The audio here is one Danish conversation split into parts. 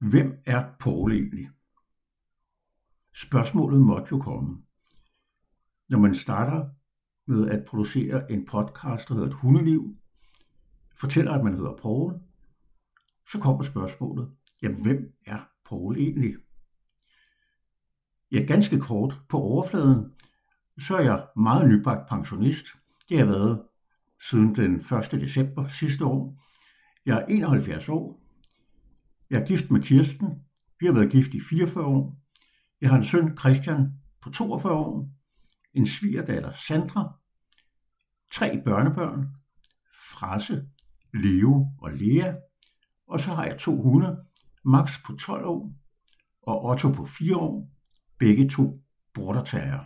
Hvem er Paul egentlig? Spørgsmålet måtte jo komme. Når man starter med at producere en podcast, der hedder Et Hundeliv, fortæller, at man hedder Paul, så kommer spørgsmålet, jamen hvem er Paul egentlig? Ja, ganske kort på overfladen, så er jeg meget nybagt pensionist. Det har været siden den 1. december sidste år. Jeg er 71 år. Jeg er gift med Kirsten. Vi har været gift i 44 år. Jeg har en søn, Christian, på 42 år. En svigerdatter, Sandra. Tre børnebørn. Frasse, Leo og Lea. Og så har jeg to hunde. Max på 12 år og Otto på 4 år. Begge to bordertager.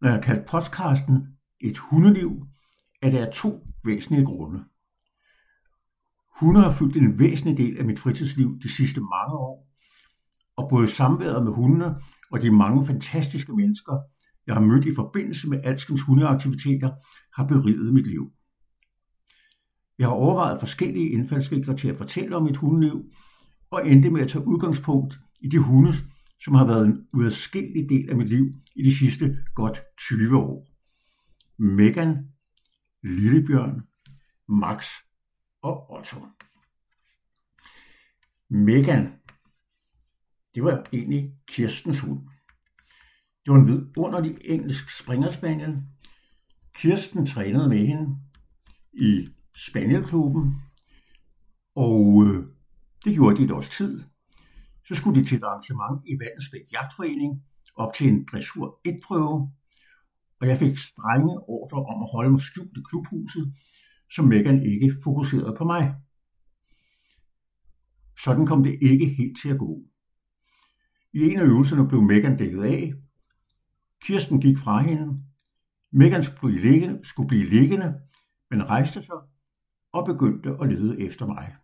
Når jeg har kaldt podcasten et hundeliv, er det af to væsentlige grunde. Hunde har fyldt en væsentlig del af mit fritidsliv de sidste mange år, og både samværet med hundene og de mange fantastiske mennesker, jeg har mødt i forbindelse med alskens hundeaktiviteter, har beriget mit liv. Jeg har overvejet forskellige indfaldsvinkler til at fortælle om mit hundeliv, og endte med at tage udgangspunkt i de hunde, som har været en uadskillelig del af mit liv i de sidste godt 20 år. Megan, Lillebjørn, Max og Otto. Megan, det var egentlig Kirstens hund. Det var en vidunderlig engelsk springerspaniel. Kirsten trænede med hende i Spanielklubben, og øh, det gjorde de et års tid. Så skulle de til et arrangement i Vandensbæk Jagtforening op til en dressur 1-prøve, og jeg fik strenge ordre om at holde mig skjult i klubhuset, så Megan ikke fokuserede på mig. Sådan kom det ikke helt til at gå. I en af øvelserne blev Megan dækket af. Kirsten gik fra hende. Megan skulle blive liggende, skulle blive liggende men rejste sig og begyndte at lede efter mig.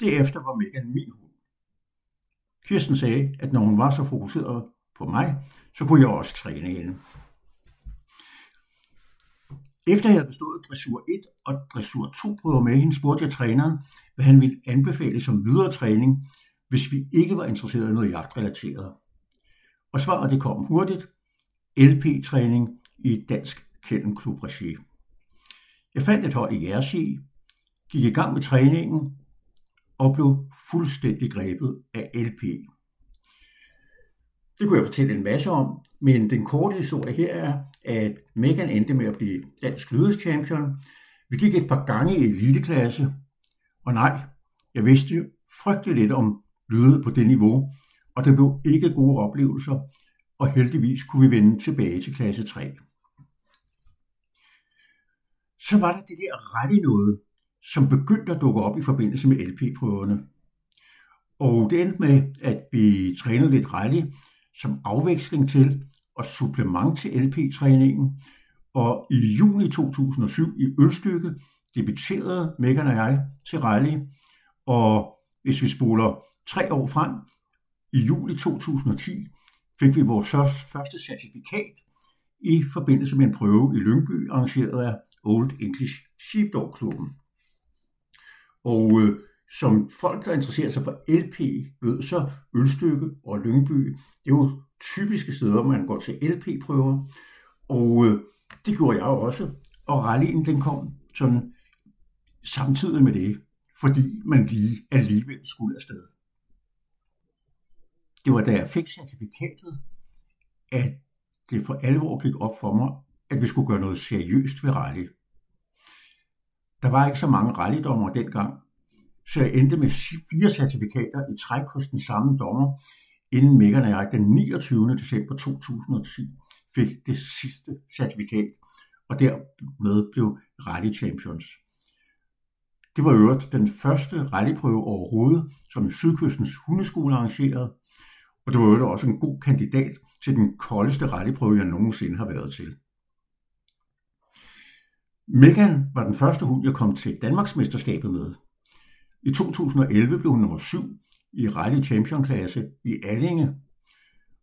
Derefter var Megan min hund. Kirsten sagde, at når hun var så fokuseret på mig, så kunne jeg også træne hende. Efter jeg havde bestået dressur 1 og dressur 2 prøver med hende, spurgte jeg træneren, hvad han ville anbefale som videre træning, hvis vi ikke var interesseret i noget jagtrelateret. Og svaret det kom hurtigt. LP-træning i Dansk Kennelklub Regi. Jeg fandt et hold i Jersi, gik i gang med træningen og blev fuldstændig grebet af LP. Det kunne jeg fortælle en masse om, men den korte historie her er, at Megan endte med at blive dansk champion. Vi gik et par gange i eliteklasse, og nej, jeg vidste frygteligt lidt om lyde på det niveau, og det blev ikke gode oplevelser, og heldigvis kunne vi vende tilbage til klasse 3. Så var der det der rette noget, som begyndte at dukke op i forbindelse med LP-prøverne. Og det endte med, at vi trænede lidt rally som afveksling til og supplement til LP-træningen. Og i juni 2007 i Ølstykke debuterede Megan og jeg til rally. Og hvis vi spoler tre år frem, i juli 2010 fik vi vores første certifikat i forbindelse med en prøve i Lyngby, arrangeret af Old English Sheepdog Klubben. Og øh, som folk, der interesserer sig for LP, Ødser, Ølstykke og Lyngby, det er jo typiske steder, man går til LP-prøver. Og øh, det gjorde jeg også. Og rallyen den kom sådan samtidig med det, fordi man lige alligevel skulle afsted. Det var da jeg fik certifikatet, at det for alvor gik op for mig, at vi skulle gøre noget seriøst ved rally. Der var ikke så mange rallydommer dengang, så jeg endte med fire certifikater i træk hos den samme dommer, inden Megan og jeg den 29. december 2010 fik det sidste certifikat, og dermed blev rally champions. Det var øvrigt den første rallyprøve overhovedet, som Sydkystens hundeskole arrangerede, og det var øvrigt også en god kandidat til den koldeste rallyprøve, jeg nogensinde har været til. Megan var den første hund, jeg kom til Danmarksmesterskabet med. I 2011 blev hun nummer 7 i Rally Champion klasse i Allinge,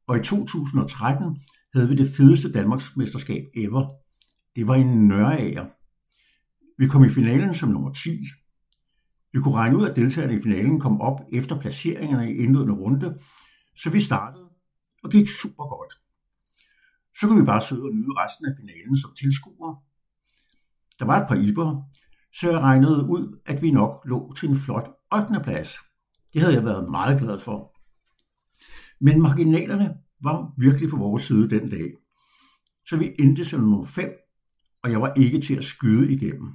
og i 2013 havde vi det fedeste Danmarksmesterskab ever. Det var i Nørager. Vi kom i finalen som nummer 10. Vi kunne regne ud, at deltagerne i finalen kom op efter placeringerne i indledende runde, så vi startede og gik super godt. Så kunne vi bare sidde og nyde resten af finalen som tilskuere. Der var et par ibere, så jeg regnede ud, at vi nok lå til en flot 8. plads. Det havde jeg været meget glad for. Men marginalerne var virkelig på vores side den dag. Så vi endte som nummer 5, og jeg var ikke til at skyde igennem.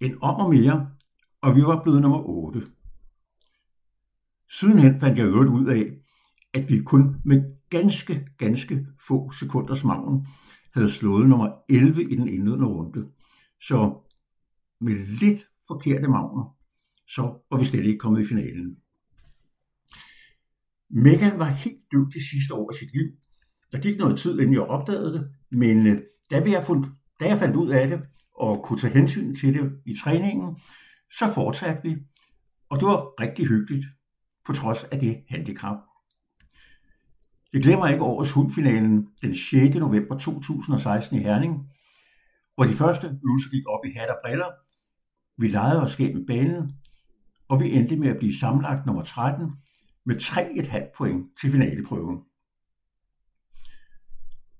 En om og mere, og vi var blevet nummer 8. Sidenhen fandt jeg øvrigt ud af, at vi kun med ganske, ganske få sekunders maven havde slået nummer 11 i den indledende runde. Så med lidt forkerte magner, så var vi slet ikke kommet i finalen. Megan var helt dygtig sidste år af sit liv. Der gik noget tid, inden jeg opdagede det, men øh, da, vi fund, da jeg fandt ud af det og kunne tage hensyn til det i træningen, så fortsatte vi, og det var rigtig hyggeligt, på trods af det handicap. Jeg glemmer ikke årets hundfinalen den 6. november 2016 i Herning, hvor de første øvelser gik op i hat og briller. Vi legede os gennem banen, og vi endte med at blive sammenlagt nummer 13 med 3,5 point til finaleprøven.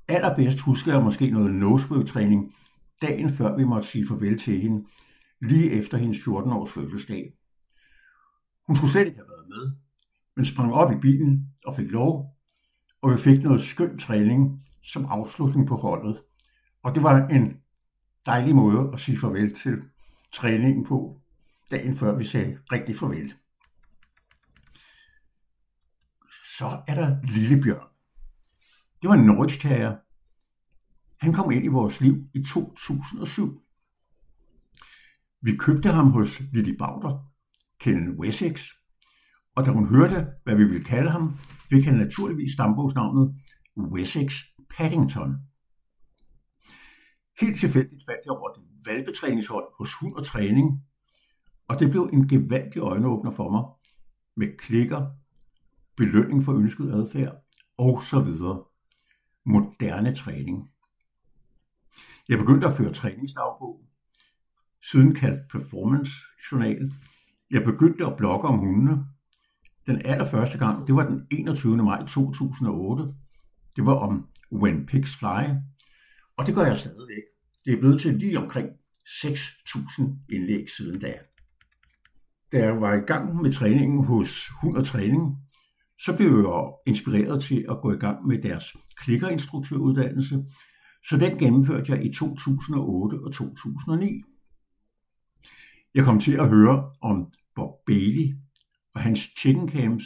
Allerbedst husker jeg måske noget nosebøg-træning dagen før vi måtte sige farvel til hende, lige efter hendes 14-års fødselsdag. Hun skulle slet ikke have været med, men sprang op i bilen og fik lov, og vi fik noget skøn træning som afslutning på holdet. Og det var en dejlig måde at sige farvel til træningen på, dagen før vi sagde rigtig farvel. Så er der Lillebjørn. Det var en Norwich Han kom ind i vores liv i 2007. Vi købte ham hos Lili Bauder, Kenneth Wessex, og da hun hørte, hvad vi ville kalde ham, fik han naturligvis stambogsnavnet Wessex Paddington. Helt tilfældigt fandt jeg over det valbetræningshold hos hund og træning, og det blev en gevaldig øjenåbner for mig, med klikker, belønning for ønsket adfærd og så videre. Moderne træning. Jeg begyndte at føre træningsdagbog, siden kaldt performance journal. Jeg begyndte at blogge om hundene, den allerførste gang, det var den 21. maj 2008. Det var om When Pigs Fly, og det gør jeg stadigvæk. Det er blevet til lige omkring 6.000 indlæg siden da. Da jeg var i gang med træningen hos Hund og Træning, så blev jeg inspireret til at gå i gang med deres klikkerinstruktøruddannelse, så den gennemførte jeg i 2008 og 2009. Jeg kom til at høre om Bob Bailey, og hans chicken camps.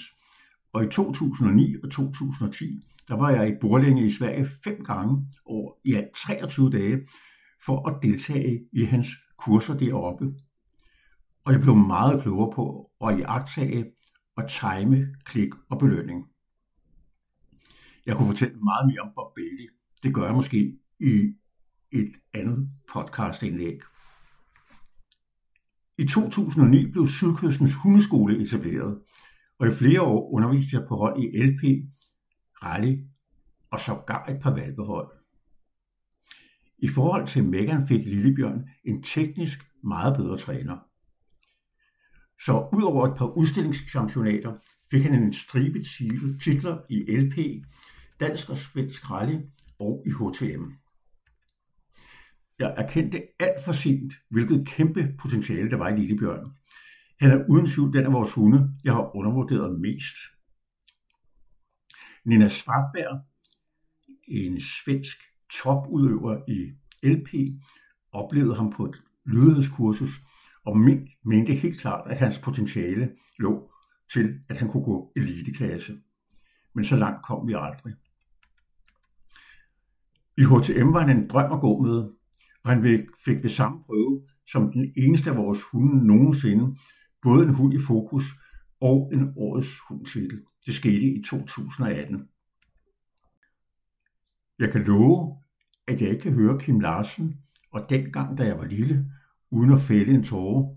Og i 2009 og 2010, der var jeg i Borlænge i Sverige fem gange over i alt 23 dage for at deltage i hans kurser deroppe. Og jeg blev meget klogere på at iagtage og time klik og belønning. Jeg kunne fortælle meget mere om Bob Bailey. Det gør jeg måske i et andet podcastindlæg. I 2009 blev Sydkystens Hundeskole etableret, og i flere år underviste jeg på hold i LP, rally og sågar et par valpehold. I forhold til Megan fik Lillebjørn en teknisk meget bedre træner. Så udover et par udstillingschampionater fik han en stribe titler i LP, dansk og svensk rally og i HTM. Jeg erkendte alt for sent, hvilket kæmpe potentiale der var i Lillebjørn. Han er uden tvivl den af vores hunde, jeg har undervurderet mest. Nina Svartberg, en svensk topudøver i LP, oplevede ham på et lydighedskursus og mente helt klart, at hans potentiale lå til, at han kunne gå eliteklasse. Men så langt kom vi aldrig. I HTM var han en drøm at gå med, og han fik ved samme prøve som den eneste af vores hunde nogensinde både en hund i fokus og en årets hundtitel. Det skete i 2018. Jeg kan love, at jeg ikke kan høre Kim Larsen og dengang, da jeg var lille, uden at fælde en tåre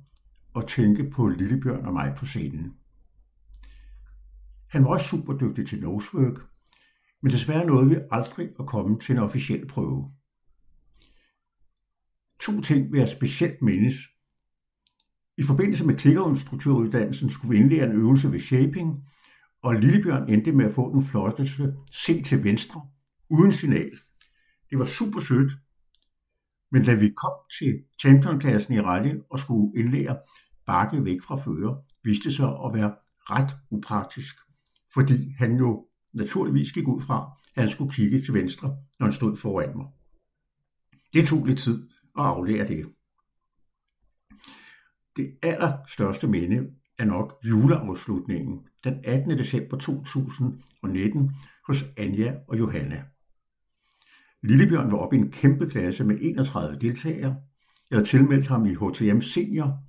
og tænke på Lillebjørn og mig på scenen. Han var også super dygtig til nosework, men desværre nåede vi aldrig at komme til en officiel prøve. To ting vil jeg specielt mindes. I forbindelse med klikkerunstruktøruddannelsen skulle vi indlære en øvelse ved shaping, og Lillebjørn endte med at få den flotteste C til venstre, uden signal. Det var super sødt, men da vi kom til championklassen i rally og skulle indlære bakke væk fra fører, viste sig at være ret upraktisk, fordi han jo naturligvis gik ud fra, at han skulle kigge til venstre, når han stod foran mig. Det tog lidt tid at aflære det. Det allerstørste minde er nok juleafslutningen den 18. december 2019 hos Anja og Johanna. Lillebjørn var oppe i en kæmpe klasse med 31 deltagere. Jeg havde tilmeldt ham i HTM Senior,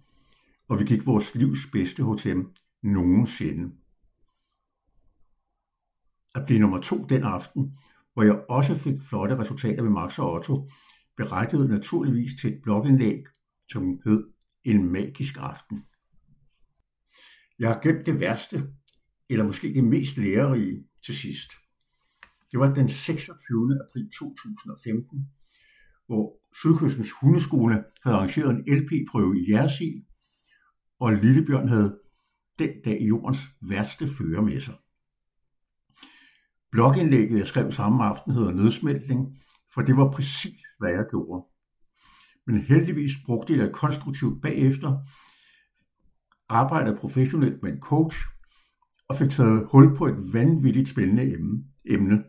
og vi gik vores livs bedste HTM nogensinde. At blive nummer to den aften, hvor jeg også fik flotte resultater med Max og Otto, berettede naturligvis til et blogindlæg, som hed en magisk aften. Jeg har gemt det værste, eller måske det mest lærerige til sidst. Det var den 26. april 2015, hvor Sydkystens Hundeskole havde arrangeret en LP-prøve i Jersi, og Lillebjørn havde den dag jordens værste fører med sig. Blogindlægget, jeg skrev samme aften, hedder Nedsmeltning, for det var præcis, hvad jeg gjorde. Men heldigvis brugte jeg det konstruktivt bagefter, arbejdede professionelt med en coach, og fik taget hul på et vanvittigt spændende emne.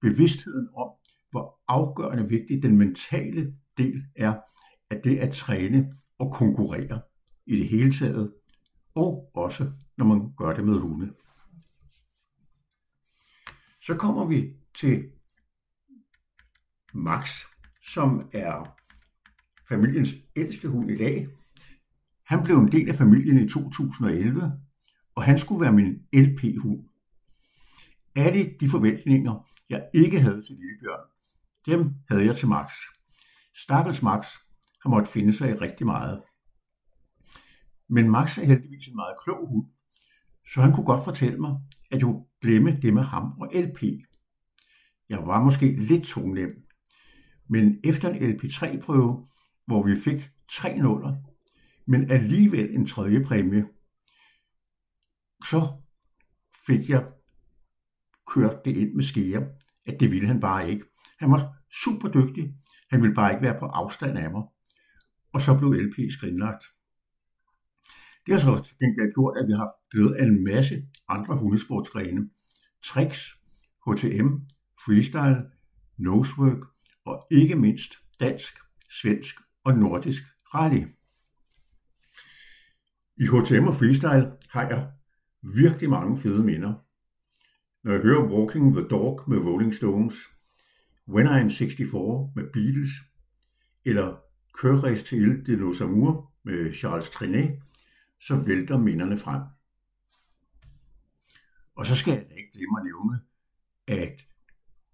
Bevidstheden om, hvor afgørende vigtig den mentale del er af det at træne og konkurrere i det hele taget, og også når man gør det med hunde. Så kommer vi til Max, som er familiens ældste hund i dag. Han blev en del af familien i 2011, og han skulle være min LP-hund. Alle de forventninger, jeg ikke havde til Lillebjørn, dem havde jeg til Max. Stakkels Max har måttet finde sig i rigtig meget. Men Max er heldigvis en meget klog hund, så han kunne godt fortælle mig, at jeg kunne glemme det med ham og LP. Jeg var måske lidt tungnem, men efter en LP3-prøve, hvor vi fik tre nuller, men alligevel en tredje præmie, så fik jeg kørt det ind med skære, at det ville han bare ikke. Han var super dygtig, han ville bare ikke være på afstand af mig. Og så blev LP skrinlagt. Det har så gengæld gjort, at vi har haft glæde af en masse andre hundesportsgrene. Tricks, HTM, freestyle, nosework og ikke mindst dansk, svensk og nordisk rally. I HTM og freestyle har jeg virkelig mange fede minder. Når jeg hører Walking the Dog med Rolling Stones, When I'm 64 med Beatles, eller Køres til de Los Amour med Charles Trenet, så vælter minderne frem. Og så skal jeg da ikke glemme at nævne, at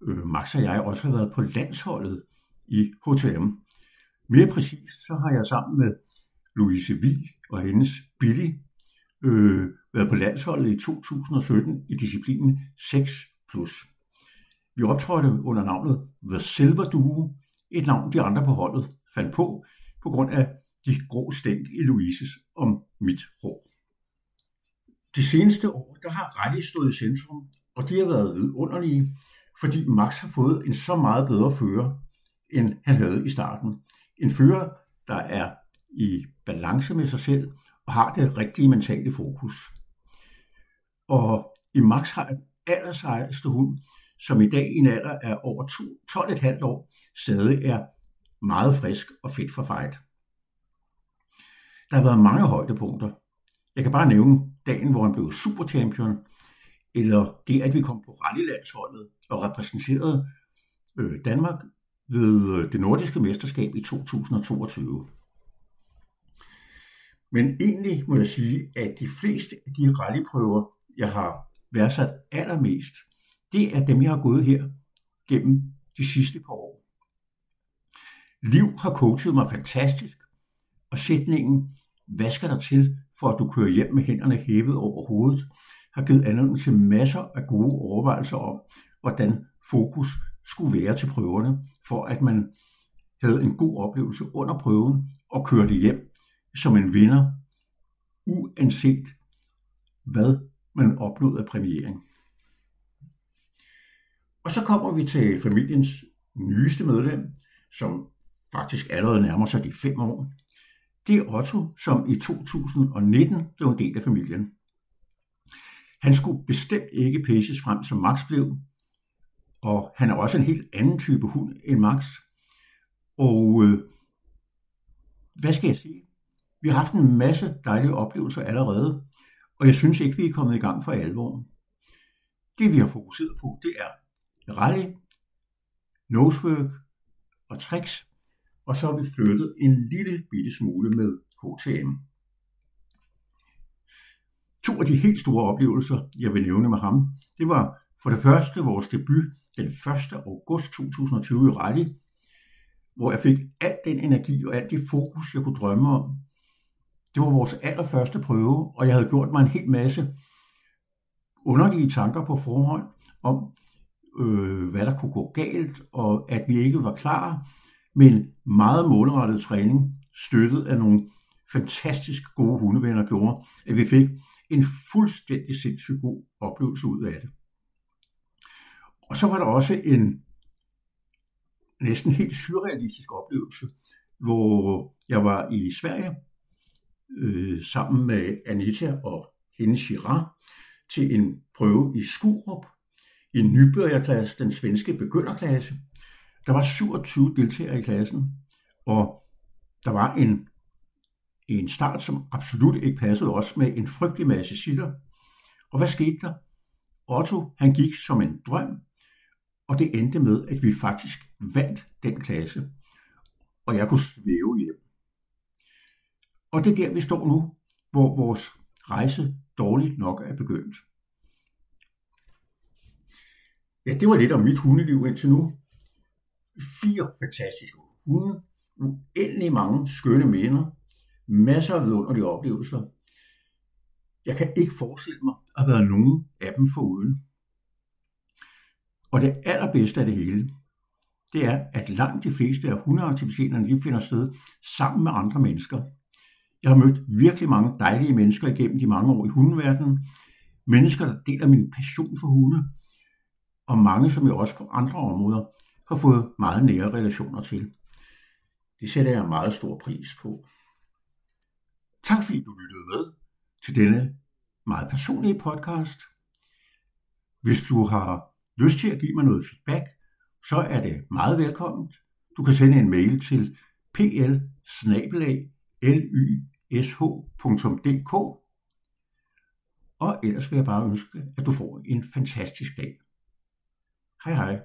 øh, Max og jeg også har været på landsholdet i HTM. Mere præcist, så har jeg sammen med Louise Vi og hendes Billy øh, været på landsholdet i 2017 i disciplinen 6 plus. Vi optrådte under navnet The Silver Duo, et navn de andre på holdet fandt på, på grund af de grå stænk i Louises om mit hår. De seneste år, der har Rally stået i centrum, og de har været vidunderlige, fordi Max har fået en så meget bedre fører, end han havde i starten. En fører, der er i balance med sig selv og har det rigtige mentale fokus. Og i Max har den allersejeste hund, som i dag i en alder af over 12,5 år, stadig er meget frisk og fedt for fight. Der har været mange højdepunkter. Jeg kan bare nævne dagen, hvor han blev superchampion, eller det, at vi kom på rallylandsholdet og repræsenterede øh, Danmark ved øh, det nordiske mesterskab i 2022. Men egentlig må jeg sige, at de fleste af de rallyprøver, jeg har værdsat allermest, det er dem, jeg har gået her gennem de sidste par år. Liv har coachet mig fantastisk, og sætningen, hvad skal der til, for at du kører hjem med hænderne hævet over hovedet, har givet anledning til masser af gode overvejelser om, hvordan fokus skulle være til prøverne, for at man havde en god oplevelse under prøven og kørte hjem som en vinder uanset hvad man opnåede af premiering. Og så kommer vi til familiens nyeste medlem, som faktisk allerede nærmer sig de fem år. Det er Otto, som i 2019 blev en del af familien. Han skulle bestemt ikke pæses frem, som Max blev, og han er også en helt anden type hund end Max. Og øh, hvad skal jeg sige? Vi har haft en masse dejlige oplevelser allerede, og jeg synes ikke, vi er kommet i gang for alvor. Det vi har fokuseret på, det er rally, nosework og tricks, og så har vi flyttet en lille bitte smule med HTM. To af de helt store oplevelser, jeg vil nævne med ham, det var for det første vores debut den 1. august 2020 i rally, hvor jeg fik al den energi og alt det fokus, jeg kunne drømme om. Det var vores allerførste prøve, og jeg havde gjort mig en hel masse underlige tanker på forhånd om, øh, hvad der kunne gå galt, og at vi ikke var klar, men meget målrettet træning, støttet af nogle fantastisk gode hundevenner, gjorde, at vi fik en fuldstændig sindssygt god oplevelse ud af det. Og så var der også en næsten helt surrealistisk oplevelse, hvor jeg var i Sverige øh, sammen med Anita og hendes Girard til en prøve i Skurup, i nybørgerklasse, den svenske begynderklasse. Der var 27 deltagere i klassen, og der var en, en start, som absolut ikke passede os med en frygtelig masse sitter. Og hvad skete der? Otto, han gik som en drøm, og det endte med, at vi faktisk vandt den klasse, og jeg kunne svæve hjem. Og det er der, vi står nu, hvor vores rejse dårligt nok er begyndt. Ja, det var lidt om mit hundeliv indtil nu. Fire fantastiske hunde, uendelig mange skønne minder, masser af vidunderlige oplevelser. Jeg kan ikke forestille mig at have været nogen af dem foruden. Og det allerbedste af det hele, det er, at langt de fleste af hundeaktiviteterne de finder sted sammen med andre mennesker. Jeg har mødt virkelig mange dejlige mennesker igennem de mange år i hundeverdenen. Mennesker, der deler min passion for hunde, og mange, som jeg også på andre områder har fået meget nære relationer til. Det sætter jeg meget stor pris på. Tak fordi du lyttede med til denne meget personlige podcast. Hvis du har lyst til at give mig noget feedback, så er det meget velkomment. Du kan sende en mail til pl lysh.dk og ellers vil jeg bare ønske, at du får en fantastisk dag. Hej hej.